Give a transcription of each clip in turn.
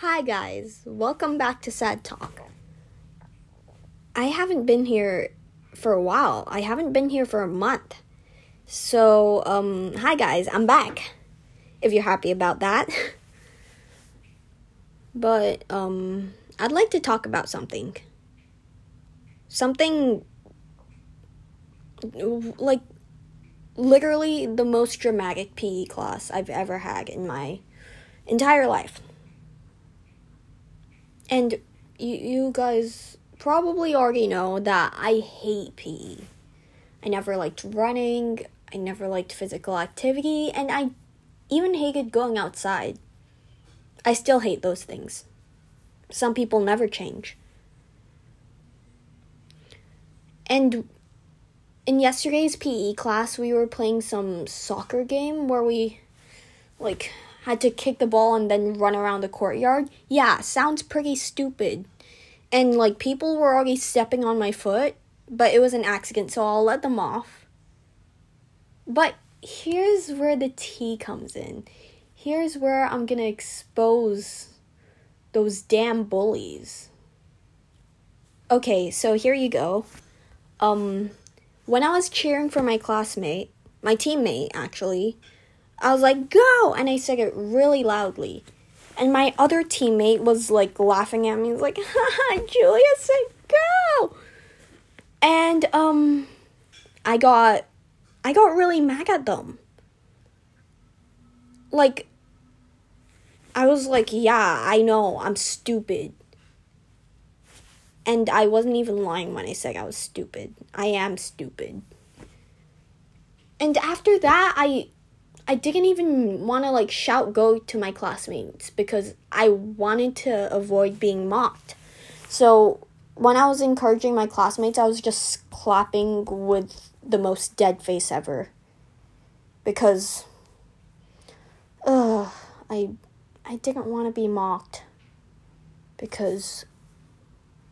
Hi, guys. Welcome back to Sad Talk. I haven't been here for a while. I haven't been here for a month. So, um, hi, guys. I'm back. If you're happy about that. but, um, I'd like to talk about something. Something like literally the most dramatic PE class I've ever had in my entire life. And you, you guys probably already know that I hate PE. I never liked running, I never liked physical activity, and I even hated going outside. I still hate those things. Some people never change. And in yesterday's PE class, we were playing some soccer game where we like had to kick the ball and then run around the courtyard. Yeah, sounds pretty stupid. And like people were already stepping on my foot, but it was an accident, so I'll let them off. But here's where the tea comes in. Here's where I'm gonna expose those damn bullies. Okay, so here you go. Um, when I was cheering for my classmate, my teammate actually, I was like, go! And I said it really loudly. And my other teammate was like laughing at me. He was like, haha, Julia said go! And, um, I got, I got really mad at them. Like, I was like, yeah, I know, I'm stupid. And I wasn't even lying when I said I was stupid. I am stupid. And after that, I I didn't even want to like shout go to my classmates because I wanted to avoid being mocked. So when I was encouraging my classmates, I was just clapping with the most dead face ever. Because ugh, I I didn't want to be mocked. Because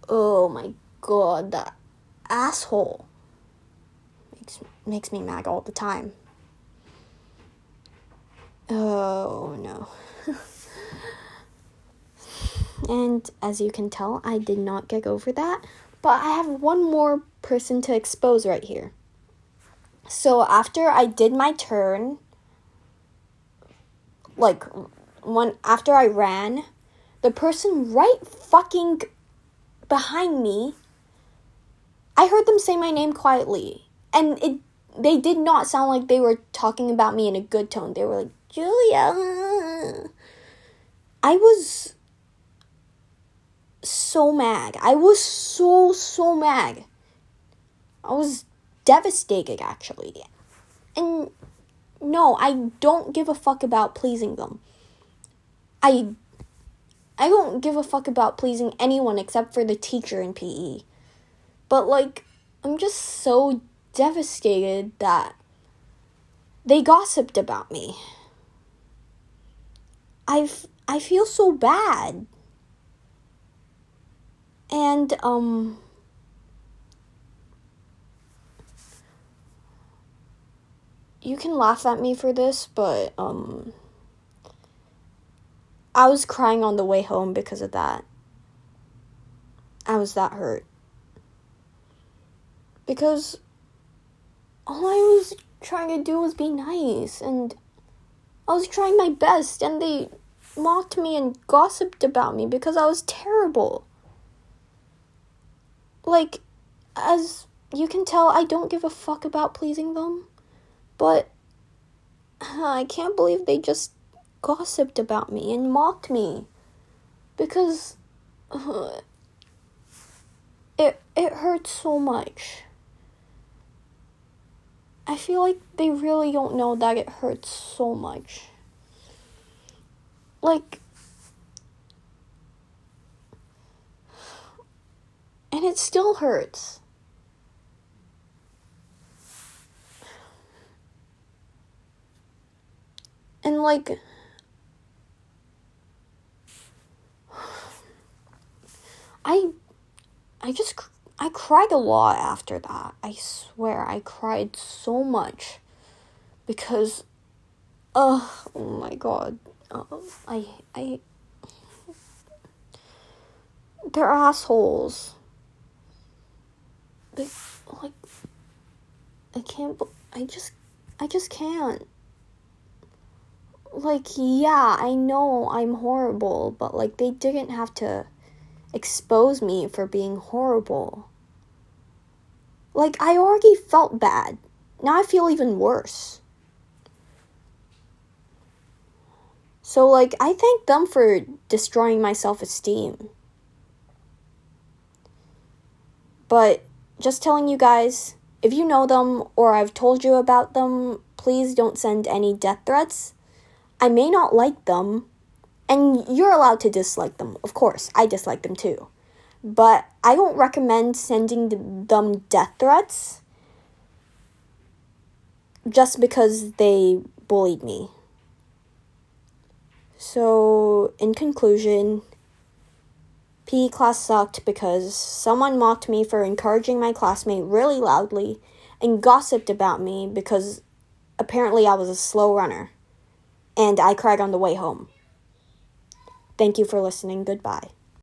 oh my god, that asshole makes makes me mad all the time. Oh no. and as you can tell, I did not get over that. But I have one more person to expose right here. So after I did my turn, like when after I ran, the person right fucking behind me, I heard them say my name quietly. And it they did not sound like they were talking about me in a good tone. They were like, Julia. I was so mad. I was so, so mad. I was devastated, actually. And no, I don't give a fuck about pleasing them. I I don't give a fuck about pleasing anyone except for the teacher in PE. But like I'm just so devastated that they gossiped about me. I I feel so bad. And um you can laugh at me for this, but um I was crying on the way home because of that. I was that hurt. Because all I was trying to do was be nice and I was trying my best and they mocked me and gossiped about me because I was terrible. Like, as you can tell, I don't give a fuck about pleasing them, but I can't believe they just gossiped about me and mocked me because uh, it it hurts so much. I feel like they really don't know that it hurts so much. Like, and it still hurts. And like, I, I just I cried a lot after that. I swear, I cried so much because, uh, oh my god, uh, I I they're assholes. They like I can't I just I just can't. Like yeah, I know I'm horrible, but like they didn't have to expose me for being horrible. Like I already felt bad. Now I feel even worse. So, like, I thank them for destroying my self esteem. But just telling you guys, if you know them or I've told you about them, please don't send any death threats. I may not like them, and you're allowed to dislike them. Of course, I dislike them too. But I don't recommend sending them death threats just because they bullied me. So, in conclusion, PE class sucked because someone mocked me for encouraging my classmate really loudly and gossiped about me because apparently I was a slow runner. And I cried on the way home. Thank you for listening. Goodbye.